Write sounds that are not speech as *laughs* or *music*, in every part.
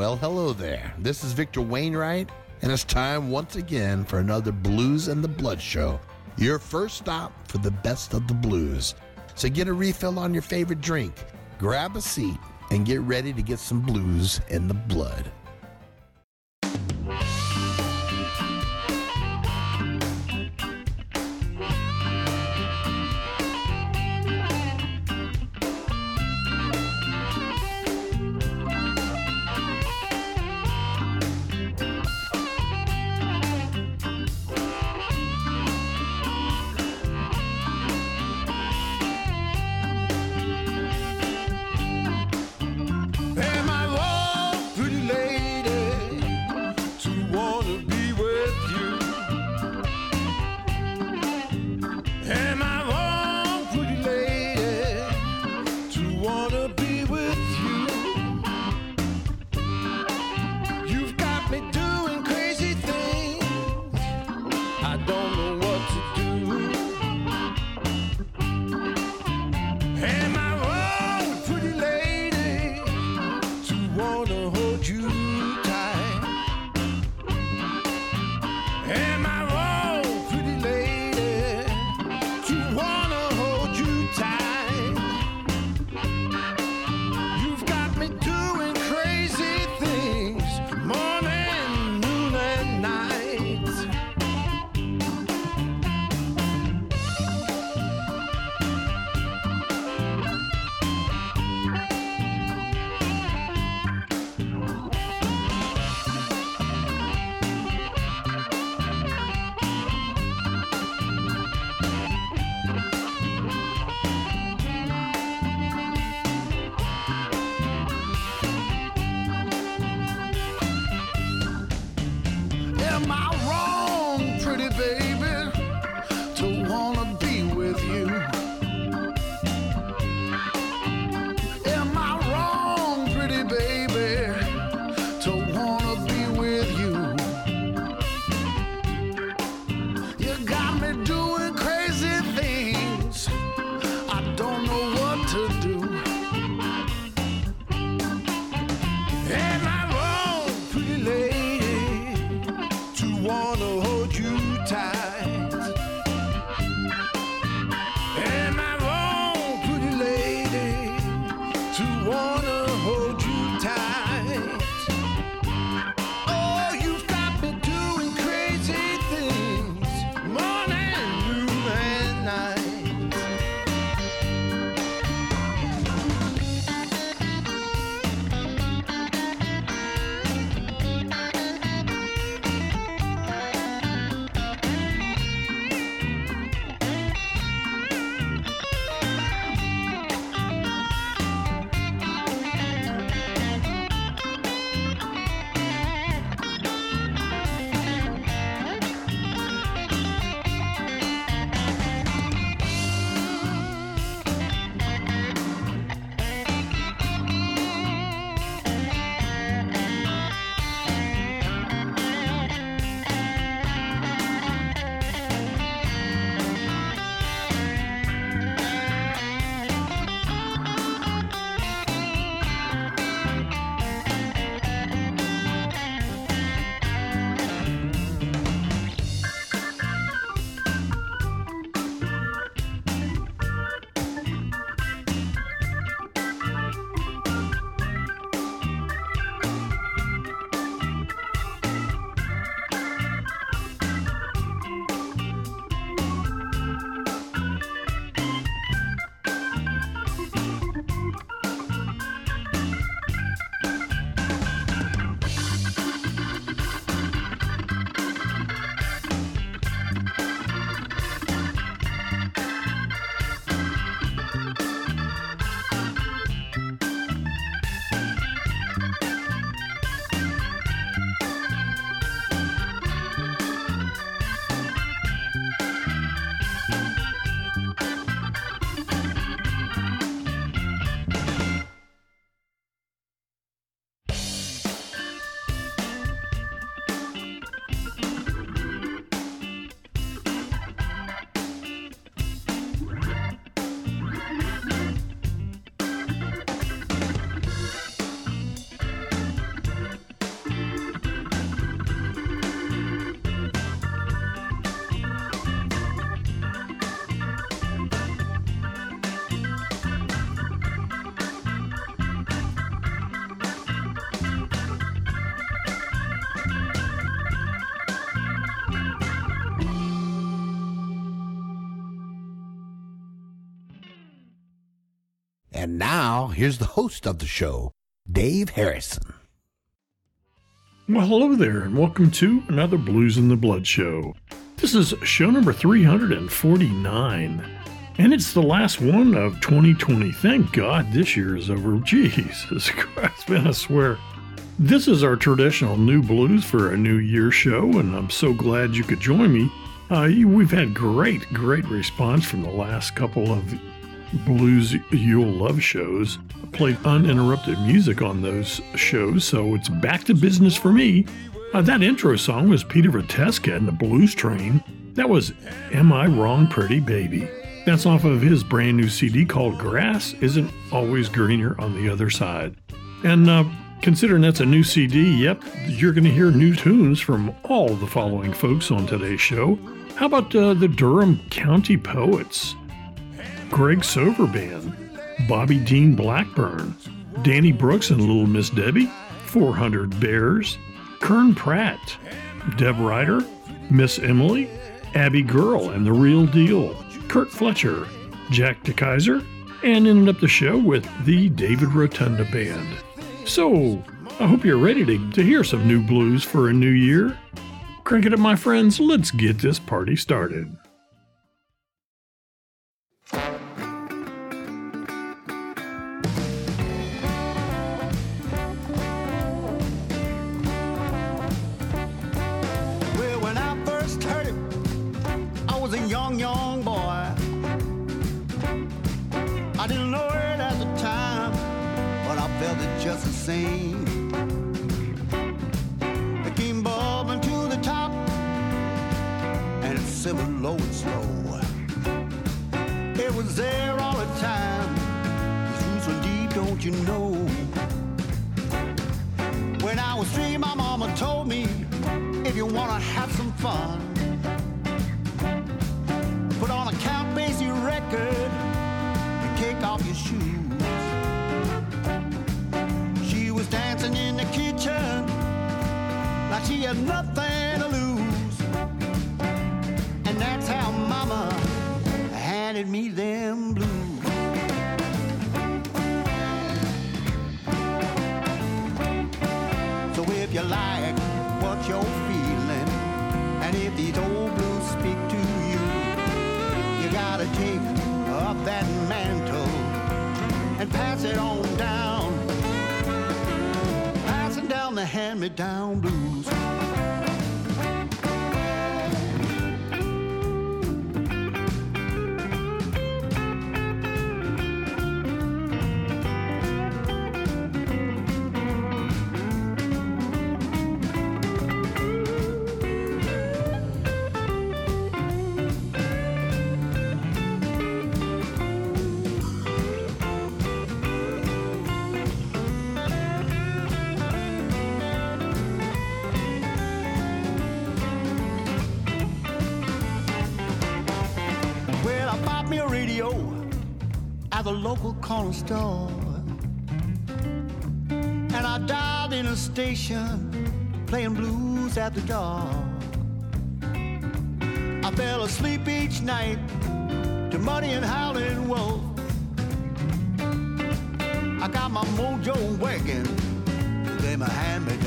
Well, hello there. This is Victor Wainwright, and it's time once again for another Blues and the Blood show. Your first stop for the best of the blues. So get a refill on your favorite drink, grab a seat, and get ready to get some blues in the blood. Now, here's the host of the show, Dave Harrison. Well, hello there, and welcome to another Blues in the Blood show. This is show number 349, and it's the last one of 2020. Thank God this year is over. *laughs* Jesus Christ, man, I swear. This is our traditional new blues for a new year show, and I'm so glad you could join me. Uh, we've had great, great response from the last couple of blues you'll love shows. Played uninterrupted music on those shows, so it's back to business for me. Uh, that intro song was Peter Veteska and the Blues Train. That was Am I Wrong, Pretty Baby? That's off of his brand new CD called Grass Isn't Always Greener on the Other Side. And uh, considering that's a new CD, yep, you're going to hear new tunes from all the following folks on today's show. How about uh, the Durham County Poets? Greg Sover Band, Bobby Dean Blackburn, Danny Brooks and Little Miss Debi, 400 Bears, Kern Pratt, Deb Ryder, Miss Emily, Abby Girl and The Real Deal, Kirk Fletcher, Jack De Keyzer, and ended up the show with the David Rotundo Band. So, I hope you're ready to, to hear some new blues for a new year. Crank it up, my friends. Let's get this party started. You know? When I was three, my mama told me, if you wanna have some fun, put on a Count Basie record and kick off your shoes. She was dancing in the kitchen like she had nothing to lose. And that's how mama handed me them pass it on down. Passing down the hand-me-down blues. Blues at the door. I fell asleep each night to Muddy and Howlin' Wolf. I got my mojo working, they my hand-me-down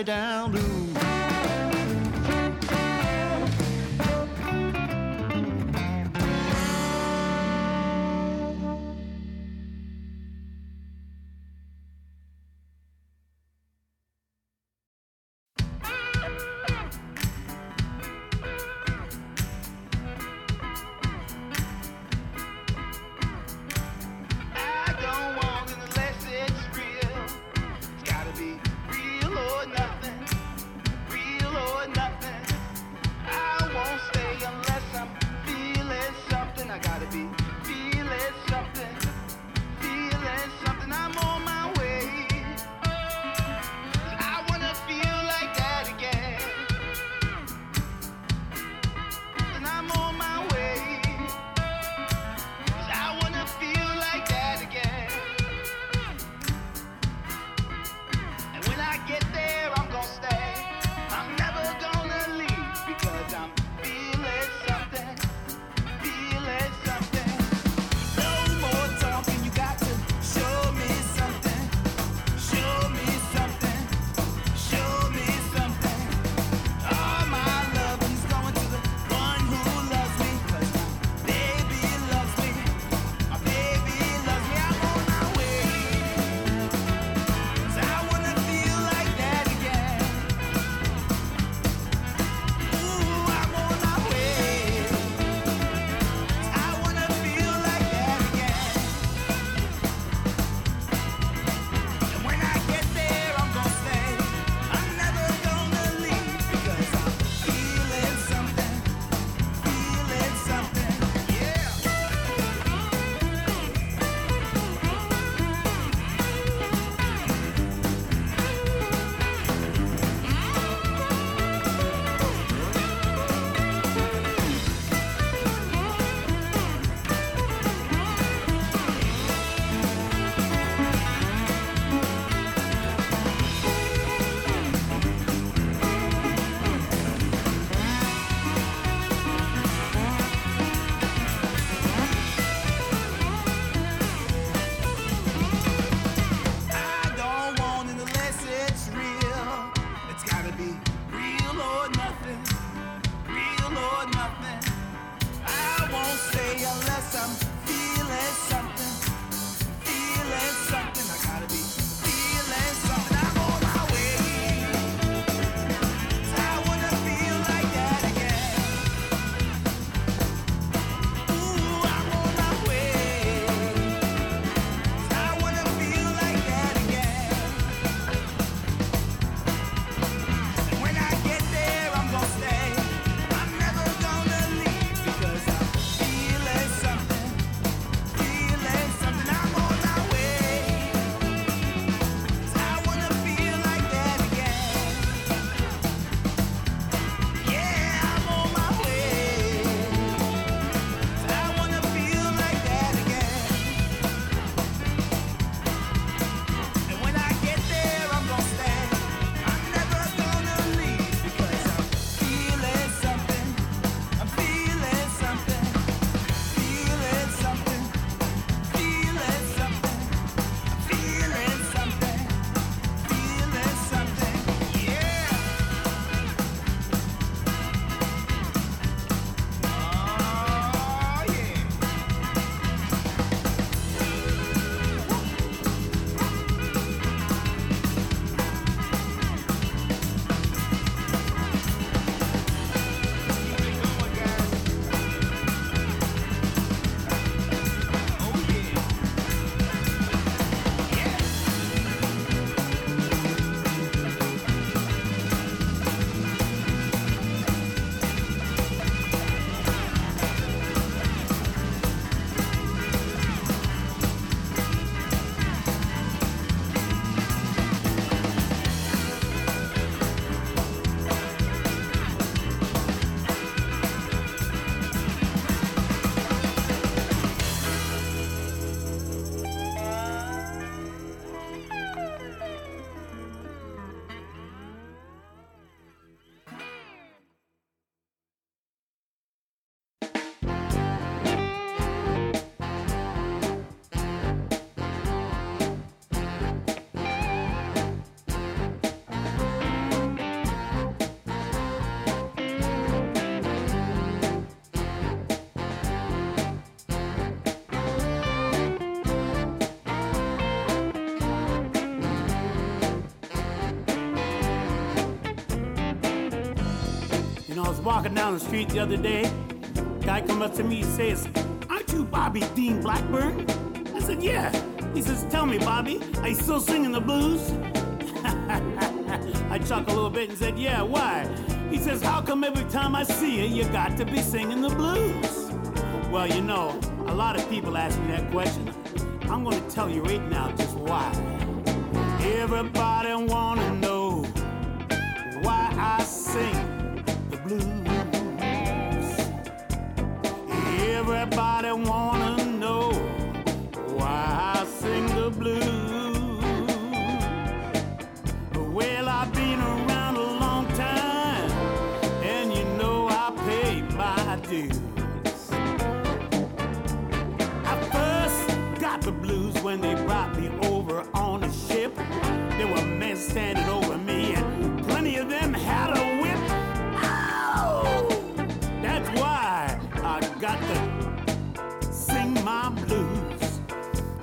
me down walking down the street the other day. Guy come up to me, says, Aren't you Bobby Dean Blackburn? I said, Yeah. He says, Tell me, Bobby, are you still singing the blues? *laughs* I chuckled a little bit and said, Yeah, why? He says, How come every time I see you, you got to be singing the blues? Well, you know, a lot of people ask me that question. I'm gonna tell you right now just why. Everybody wanna know why I sing blues. Everybody wanna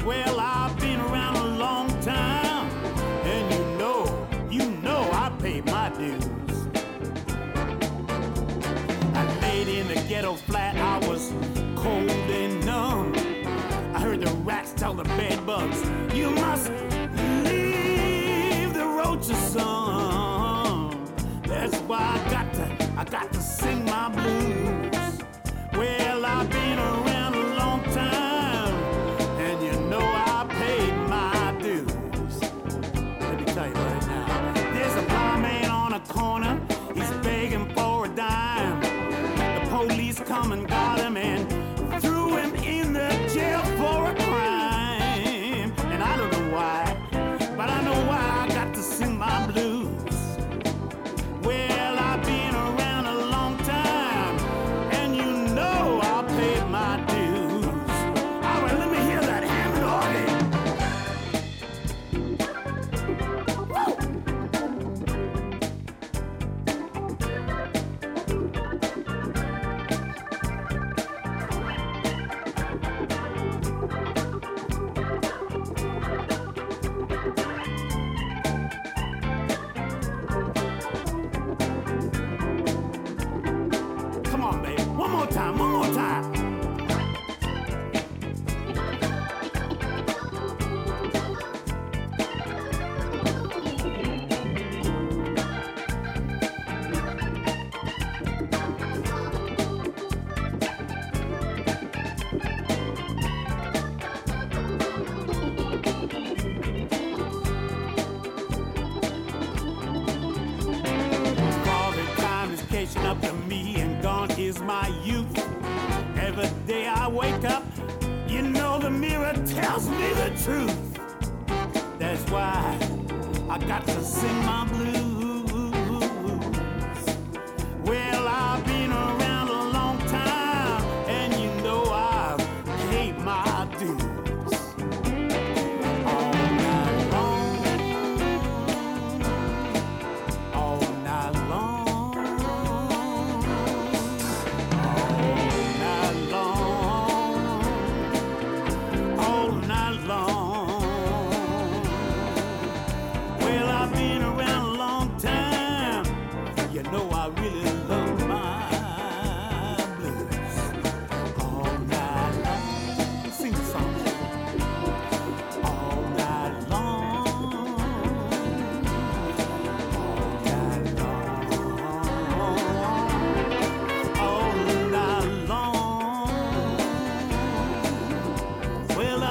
Well, I've been around a long time, and you know, you know I pay my dues. I laid in the ghetto flat, I was cold and numb. I heard the rats tell the bed bugs, you must leave the roaches some. That's why I got to, I got to sing my blues.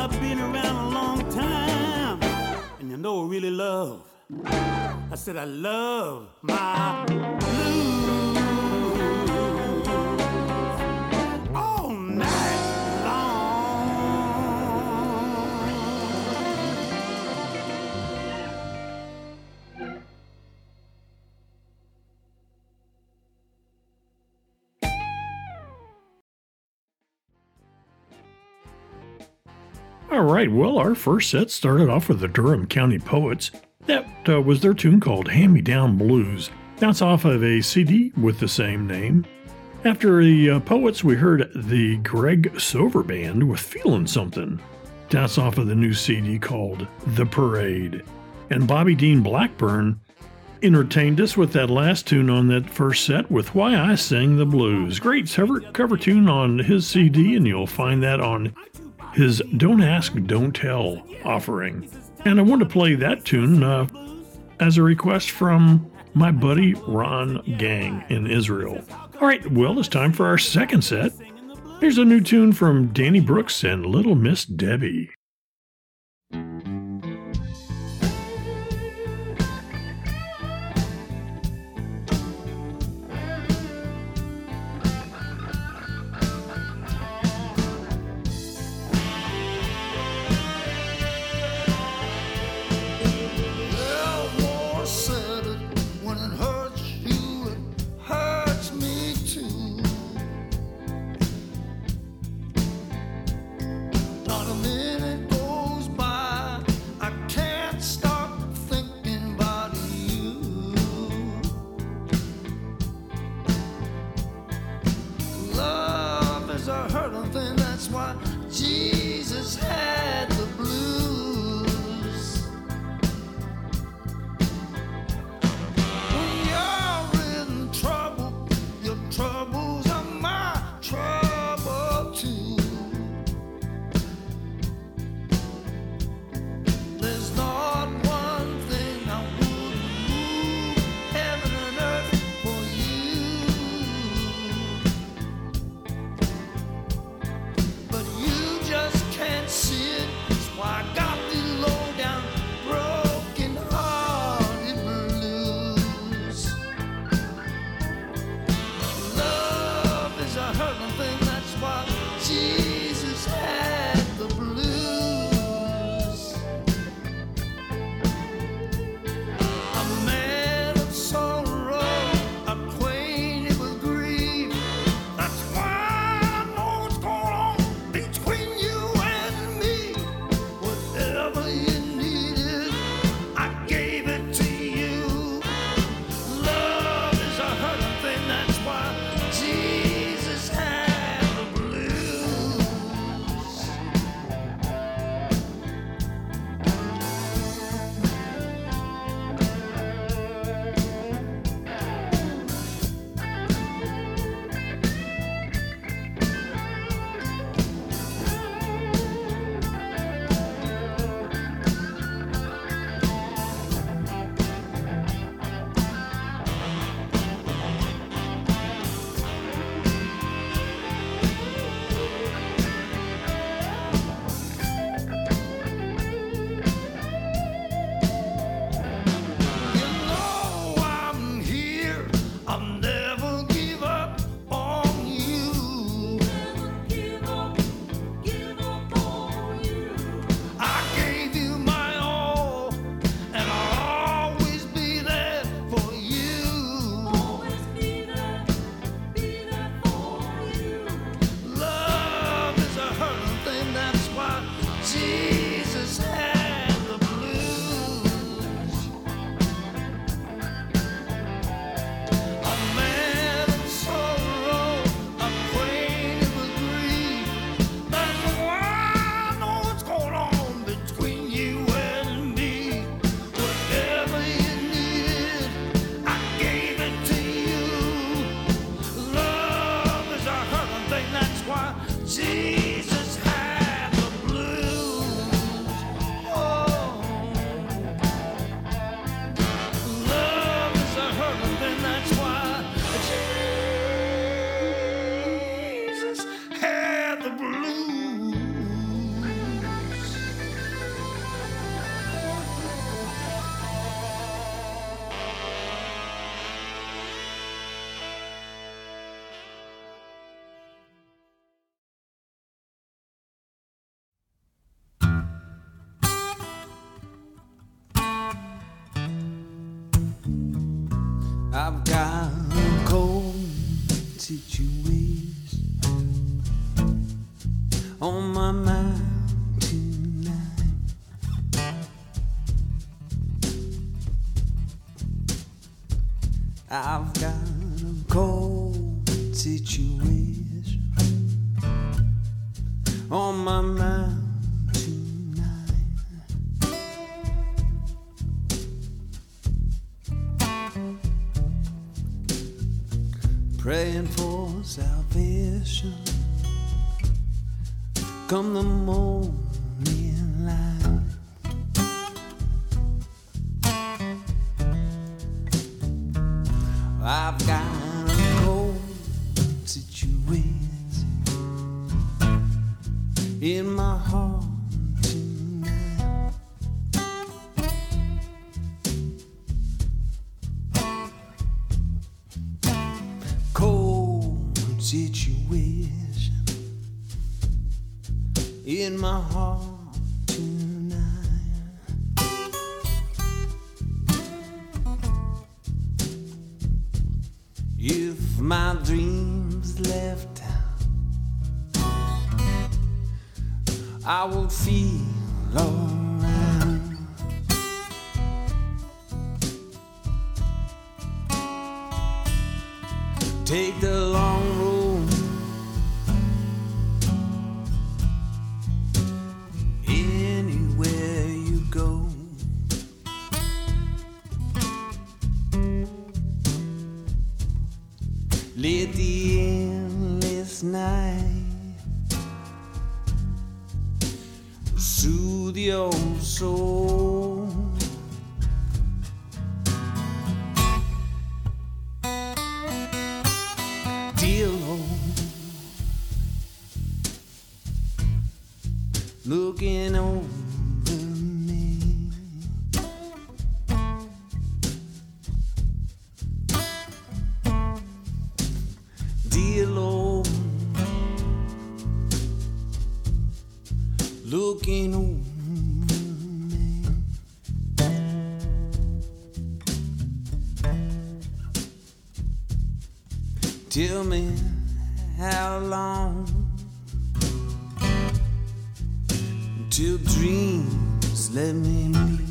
I've been around a long time, and you know I really love. I said I love my blues All right, well, our first set started off with the Durham County Poets. That uh, was their tune called Hand Me Down Blues. That's off of a CD with the same name. After the uh, Poets, we heard the Greg Sover Band with Feeling Something. That's off of the new CD called The Parade. And Bobby Dean Blackburn entertained us with that last tune on that first set with Why I Sing the Blues. Great cover, cover tune on his CD, and you'll find that on his Don't Ask, Don't Tell offering. And I want to play that tune uh, as a request from my buddy Ron Gang in Israel. All right, well, it's time for our second set. Here's a new tune from Danny Brooks and Little Miss Debi. praying for salvation. Come the morning light. Tell me how long till dreams let me meet.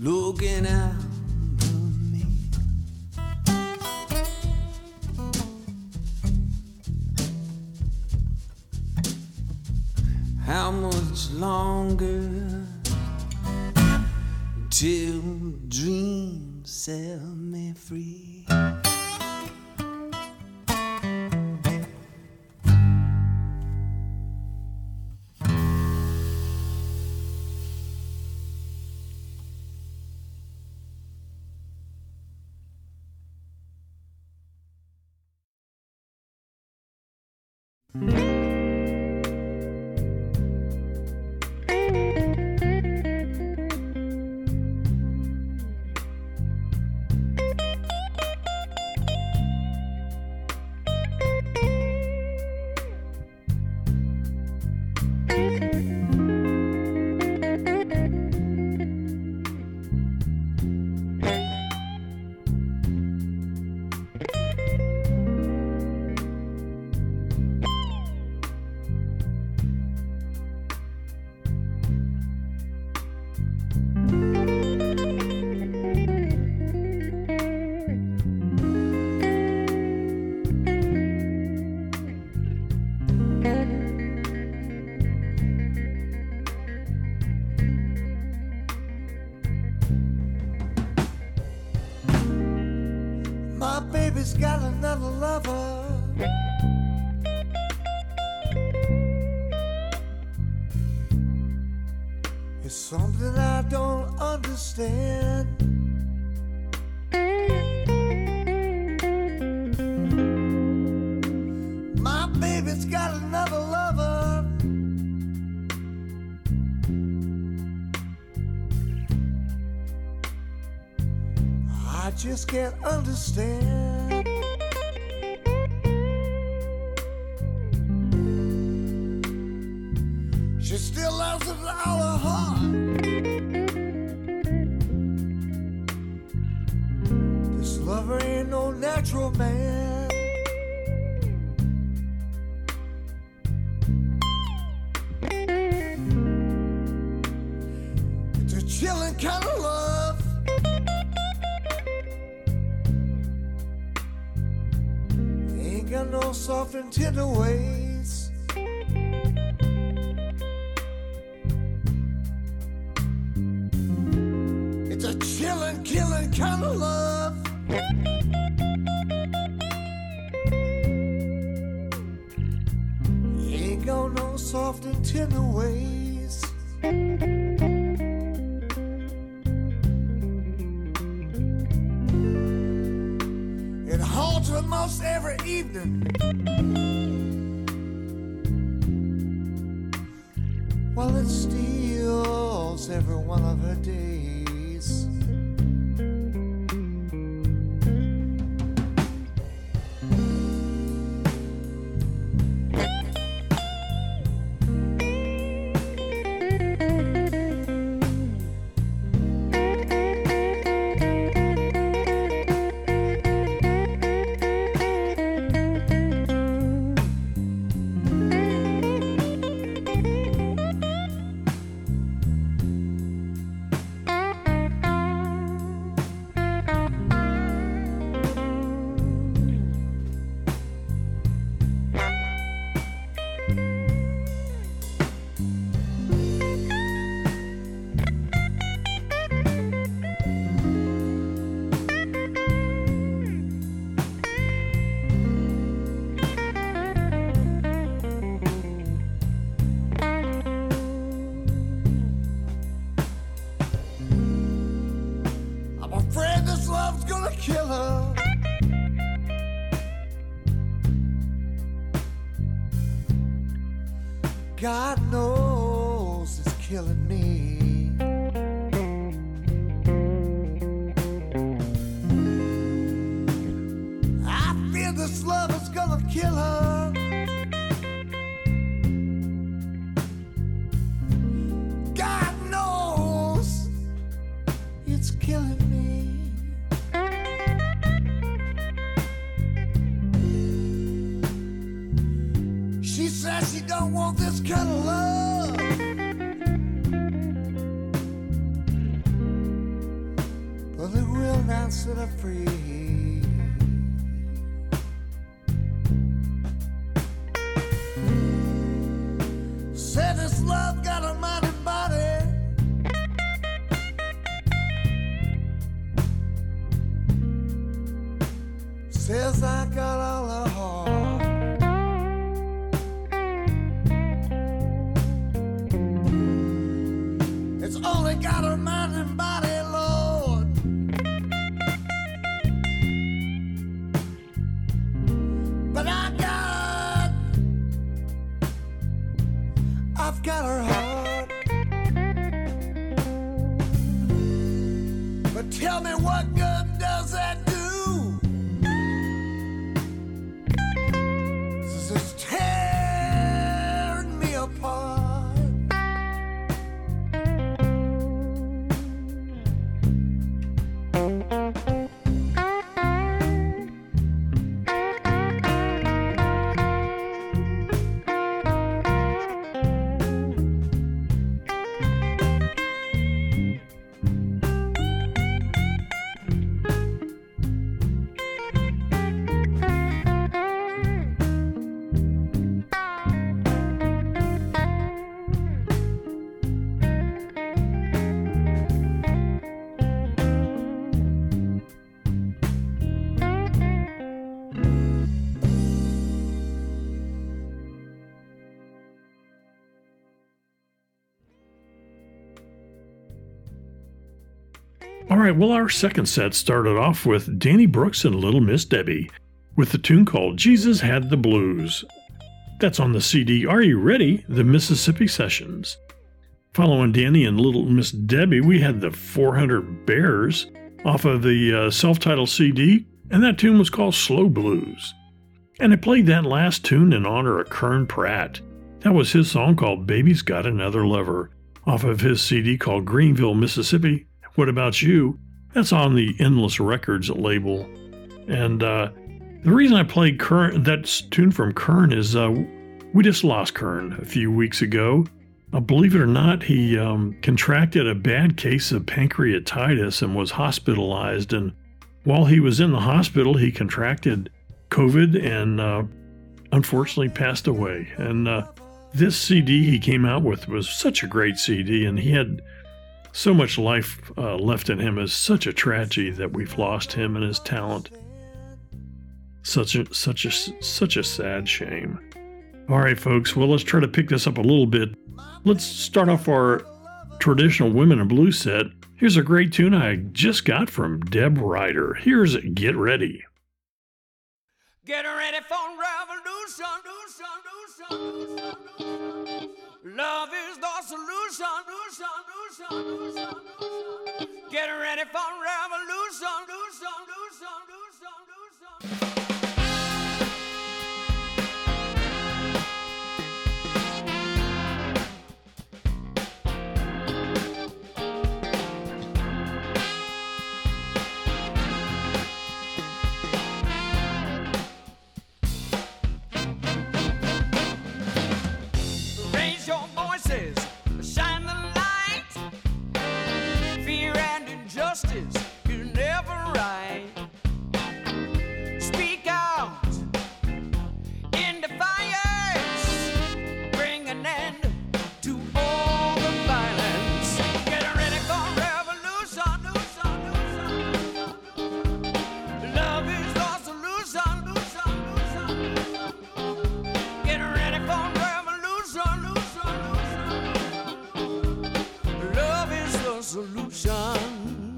looking out on me. How much longer till dreams set me free? Just can't understand. Right, well, our second set started off with Danny Brooks and Little Miss Debi with the tune called Jesus Had the Blues. That's on the CD Are You Ready? The Mississippi Sessions. Following Danny and Little Miss Debi, we had the 400 Bears off of the uh, self titled CD, and that tune was called Slow Blues. And I played that last tune in honor of Kern Pratt. That was his song called Baby's Got Another Lover off of his CD called Greenville, Mississippi. What About You? That's on the Endless Records label. And uh, the reason I played Kern, that tune from Kern is uh, we just lost Kern a few weeks ago. Uh, believe it or not, he um, contracted a bad case of pancreatitis and was hospitalized. And while he was in the hospital, he contracted COVID and uh, unfortunately passed away. And uh, this CD he came out with was such a great CD, and he had so much life uh, left in him. is such a tragedy that we've lost him and his talent. Such a such a such a sad shame. All right, folks. Well, let's try to pick this up a little bit. Let's start off our traditional women in blue set. Here's a great tune I just got from Deb Ryder. Here's Get Ready. Get ready for revolution, revolution, revolution, revolution. Love is the solution. Get ready for revolution, your shine the light. Fear and injustice solution.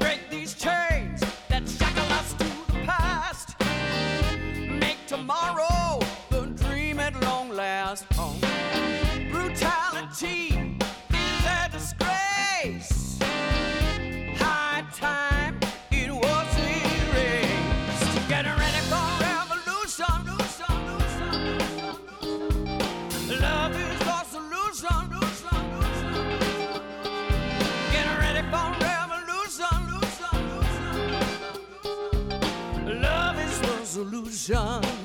Break these chains that shackle us to the past. Make tomorrow the dream at long last. Oh. Brutality solution,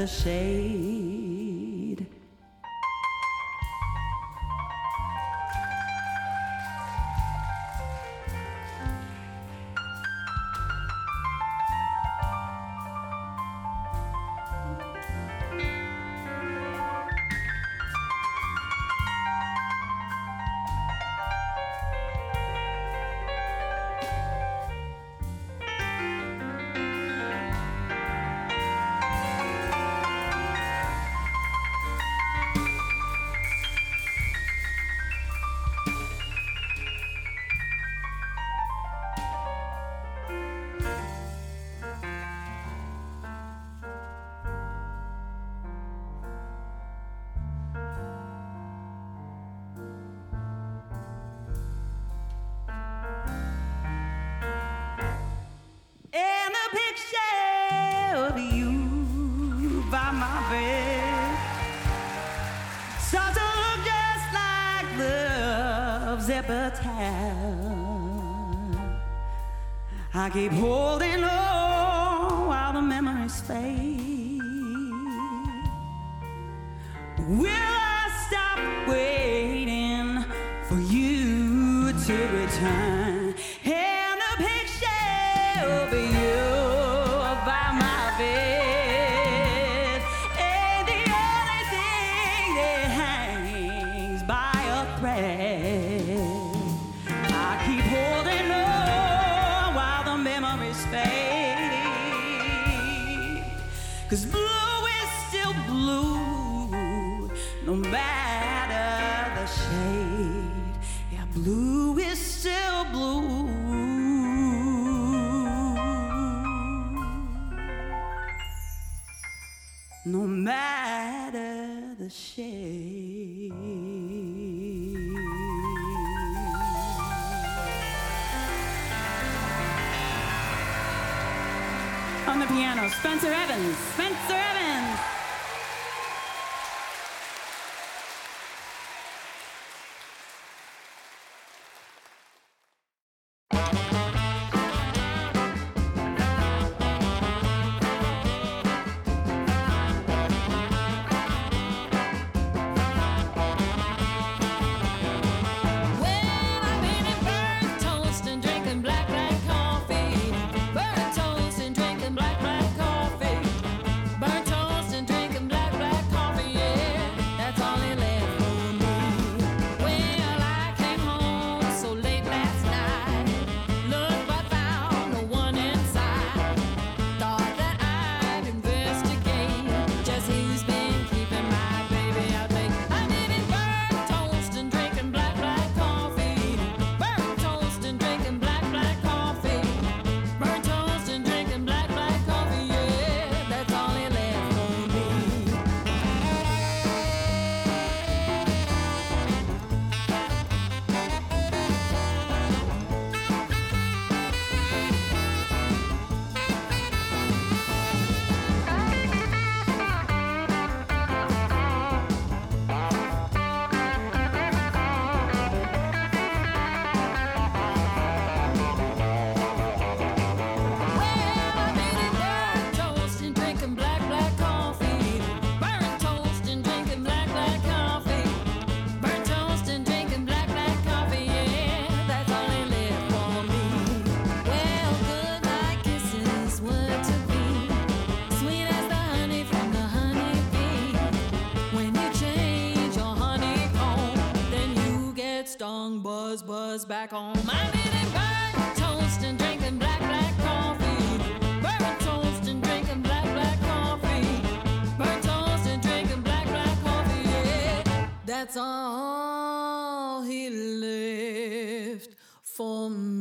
the shade. I gave hold matter the shade. Yeah, blue is still blue. No matter the shade. On the piano, Spencer Evans. Spencer Evans. Black coffee. Yeah, that's all he left for me.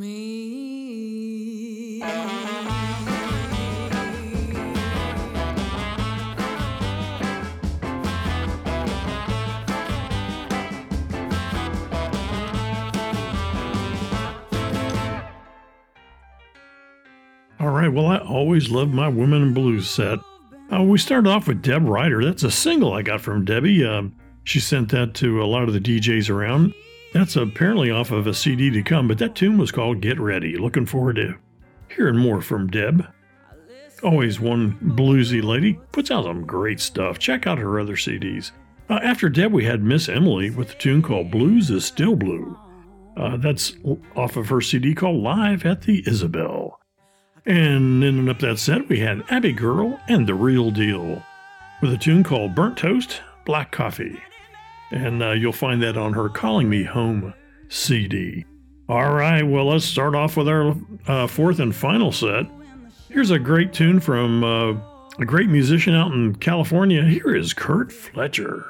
Well, I always loved my Women in Blues set. Uh, we started off with Deb Ryder. That's a single I got from Debbie. Um, she sent that to a lot of the DJs around. That's apparently off of a CD to come, but that tune was called Get Ready. Looking forward to hearing more from Deb. Always one bluesy lady, puts out some great stuff. Check out her other CDs. Uh, after Deb, we had Miss Emily with a tune called Blues is Still Blue. Uh, that's off of her CD called Live at the Isabel. And ending up that set, we had Abby Girl and The Real Deal with a tune called Burnt Toast, Black Coffee. And uh, you'll find that on her Calling Me Home CD. All right, well, let's start off with our uh, fourth and final set. Here's a great tune from uh, a great musician out in California. Here is Kirk Fletcher.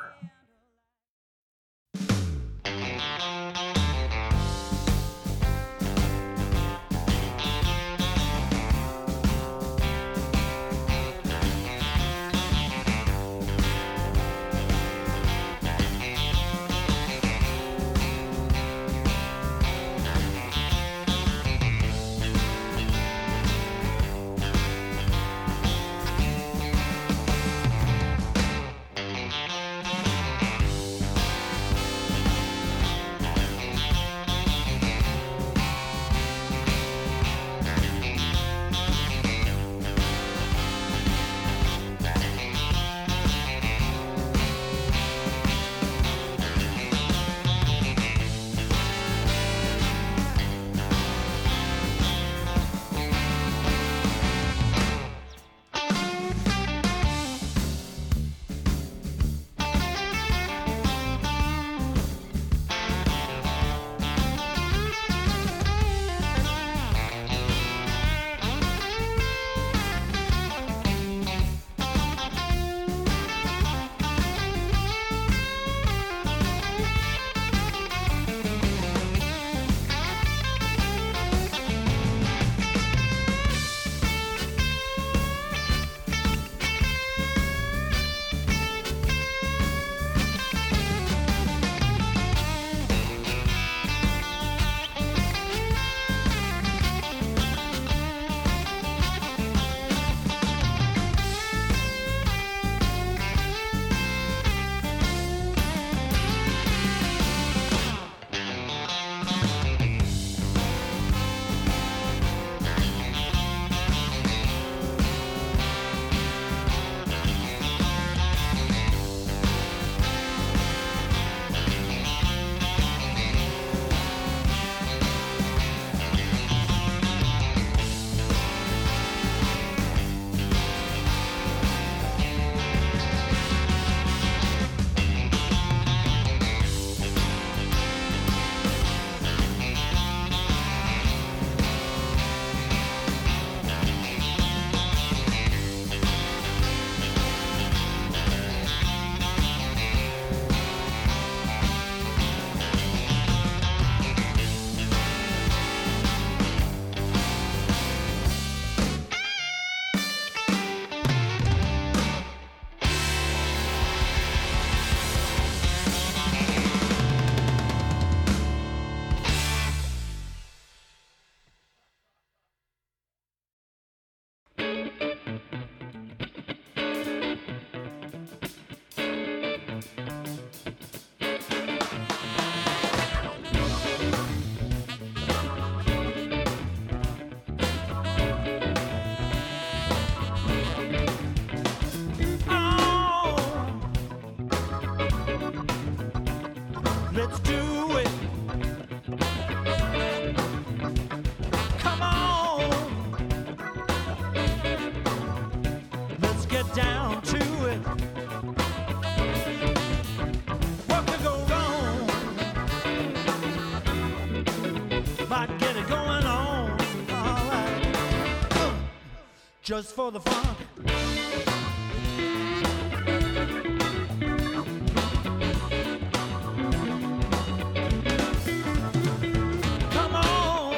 Just for the fun. Come on.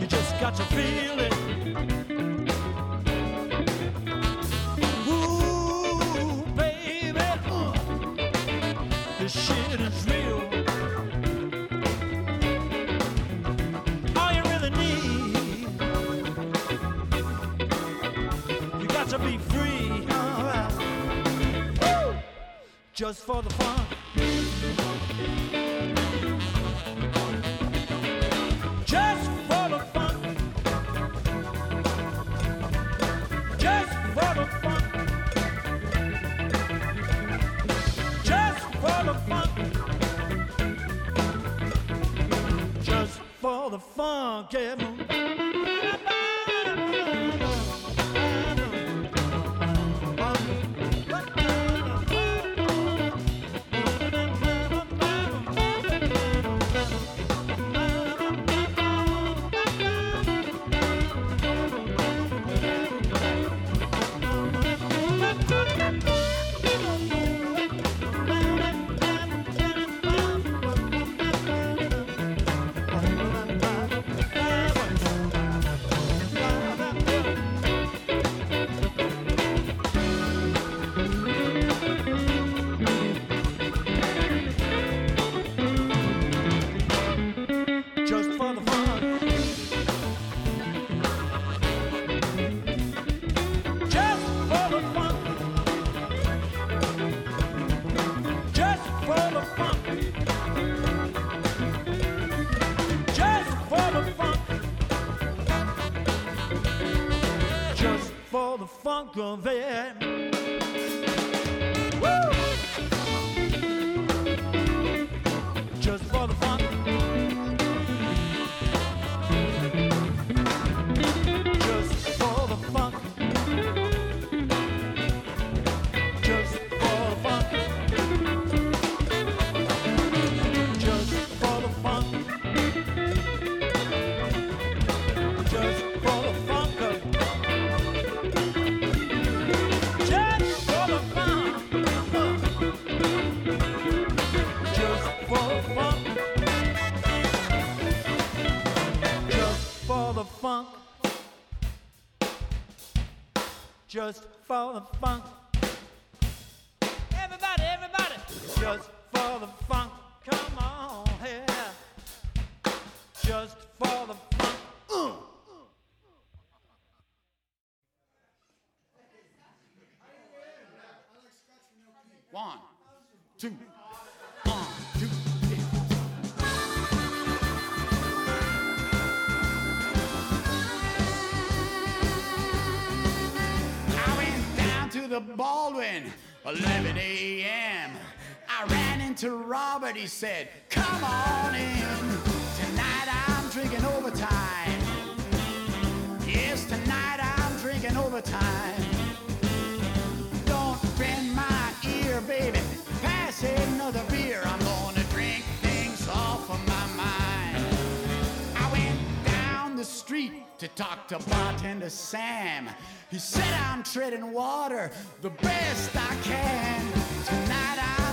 You just got to feel it. Ooh, baby. This shit is real. Just for the fun. convém. the funk. Baldwin, 11 a.m. I ran into Robert, he said, Come on in. Tonight I'm drinking overtime. Yes, tonight I'm drinking overtime. Don't bend my ear, baby. Pass another beer. I'm gonna drink things off of my mind. I went down the street to talk to bartender Sam. He said I'm treading water the best I can. Tonight I'm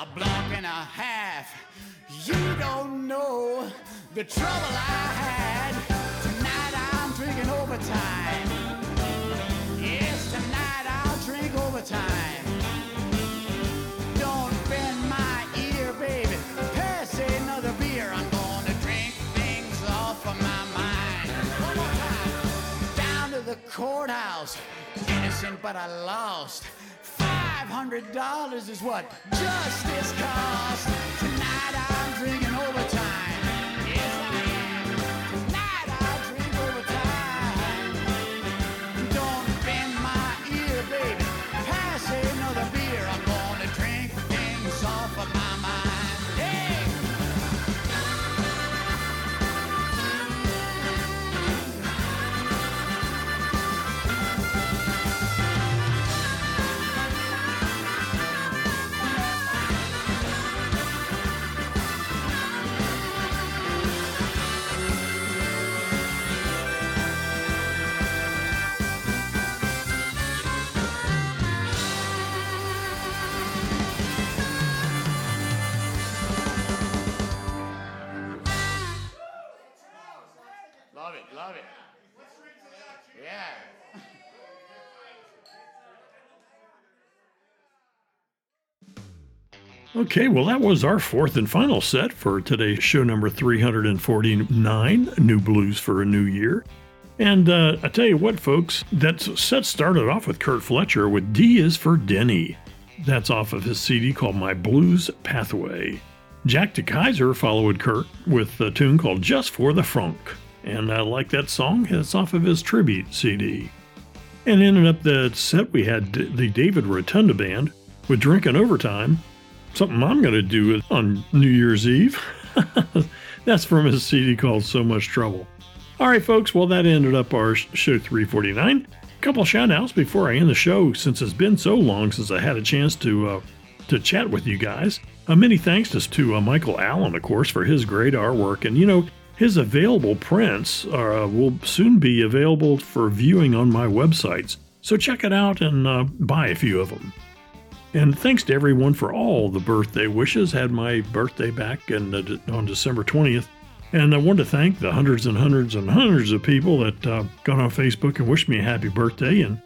a block and a half. You don't know the trouble I had. Tonight I'm drinking overtime. Yes, tonight I'll drink overtime. Don't bend my ear, baby. Pass another beer. I'm gonna drink things off of my mind. One more time. Down to the courthouse. Innocent, but I lost. Five hundred dollars is what justice costs. Tonight I'm drinking overtime. Okay, well, that was our fourth and final set for today's show number 349 New Blues for a New Year. And uh, I tell you what, folks, that set started off with Kirk Fletcher with D is for Denny. That's off of his CD called My Blues Pathway. Jack De Keyzer followed Kirk with a tune called Just for the Funk. And I like that song. It's off of his tribute CD. And ended up the set, we had the David Rotundo Band with Drinking Overtime something I'm going to do on New Year's Eve. *laughs* That's from his CD called So Much Trouble. All right, folks, well, that ended up our show 349. A couple shout outs before I end the show, since it's been so long since I had a chance to uh, to chat with you guys. Uh, many thanks to, to uh, Michael Allen, of course, for his great artwork. And, you know, his available prints uh, will soon be available for viewing on my websites. So check it out and uh, buy a few of them. And thanks to everyone for all the birthday wishes. Had my birthday back in, on December 20th. And I want to thank the hundreds and hundreds and hundreds of people that uh, got on Facebook and wished me a happy birthday. And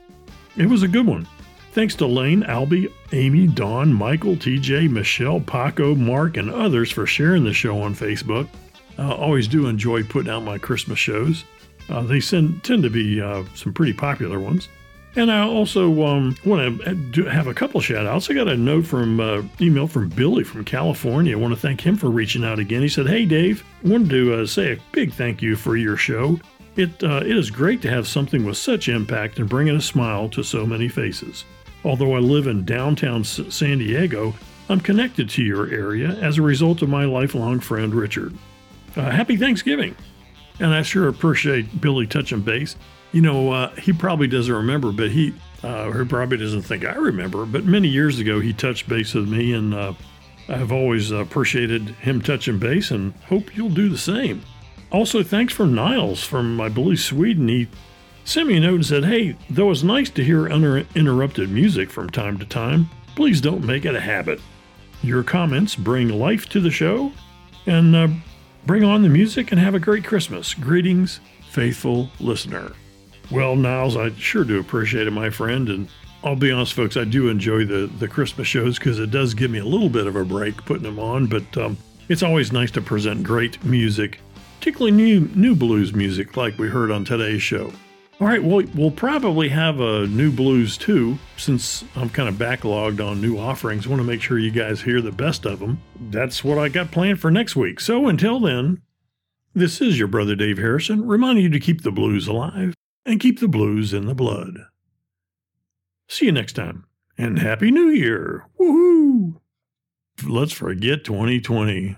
it was a good one. Thanks to Lane, Albie, Amy, Don, Michael, TJ, Michelle, Paco, Mark, and others for sharing the show on Facebook. I always do enjoy putting out my Christmas shows. Uh, they send, tend to be uh, some pretty popular ones. And I also um, want to have a couple shout outs. I got a note from uh, email from Billy from California. I want to thank him for reaching out again. He said, Hey, Dave, wanted to uh, say a big thank you for your show. It, uh, it is great to have something with such impact and bringing a smile to so many faces. Although I live in downtown S- San Diego, I'm connected to your area as a result of my lifelong friend Richard. Uh, happy Thanksgiving! And I sure appreciate Billy touching base. You know, uh, he probably doesn't remember, but he, uh, he probably doesn't think I remember. But many years ago, he touched base with me, and uh, I've always appreciated him touching base, and hope you'll do the same. Also, thanks for Niles from, I believe, Sweden. He sent me a note and said, Hey, though it's nice to hear uninterrupted music from time to time, please don't make it a habit. Your comments bring life to the show, and uh, bring on the music and have a great Christmas. Greetings, faithful listener. Well, Niles, I sure do appreciate it, my friend. And I'll be honest, folks, I do enjoy the, the Christmas shows because it does give me a little bit of a break putting them on. But um, it's always nice to present great music, particularly new, new blues music like we heard on today's show. All right, well, we'll probably have a new blues too, since I'm kind of backlogged on new offerings. I want to make sure you guys hear the best of them. That's what I got planned for next week. So until then, this is your brother Dave Harrison, reminding you to keep the blues alive and keep the blues in the blood. See you next time, and Happy New Year! Woohoo! Let's forget 2020.